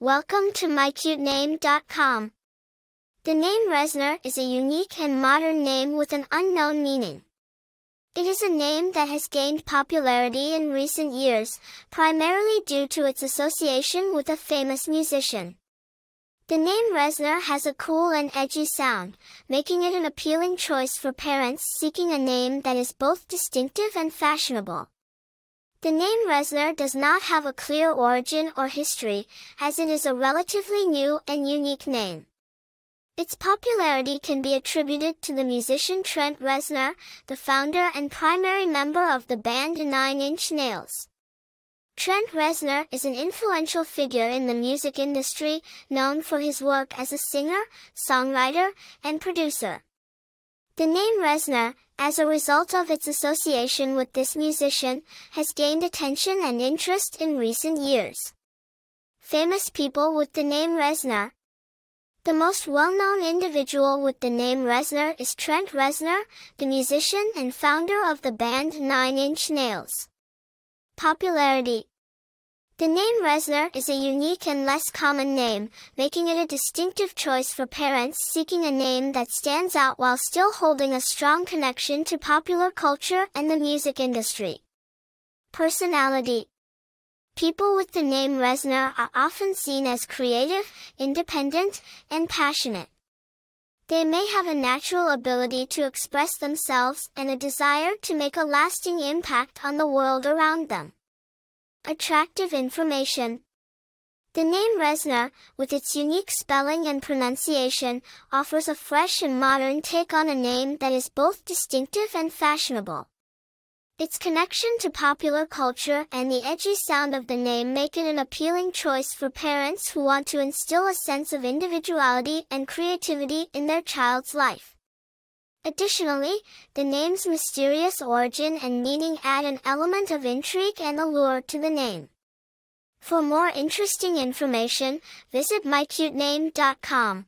Welcome to mycutename.com. The name Reznor is a unique and modern name with an unknown meaning. It is a name that has gained popularity in recent years, primarily due to its association with a famous musician. The name Reznor has a cool and edgy sound, making it an appealing choice for parents seeking a name that is both distinctive and fashionable. The name Reznor does not have a clear origin or history, as it is a relatively new and unique name. Its popularity can be attributed to the musician Trent Reznor, the founder and primary member of the band Nine Inch Nails. Trent Reznor is an influential figure in the music industry, known for his work as a singer, songwriter, and producer. The name Reznor, as a result of its association with this musician, has gained attention and interest in recent years. Famous people with the name Reznor. The most well-known individual with the name Reznor is Trent Reznor, the musician and founder of the band Nine Inch Nails. Popularity the name Reznor is a unique and less common name, making it a distinctive choice for parents seeking a name that stands out while still holding a strong connection to popular culture and the music industry. Personality People with the name Reznor are often seen as creative, independent, and passionate. They may have a natural ability to express themselves and a desire to make a lasting impact on the world around them. Attractive information. The name Reznor, with its unique spelling and pronunciation, offers a fresh and modern take on a name that is both distinctive and fashionable. Its connection to popular culture and the edgy sound of the name make it an appealing choice for parents who want to instill a sense of individuality and creativity in their child's life. Additionally, the name's mysterious origin and meaning add an element of intrigue and allure to the name. For more interesting information, visit mycutename.com.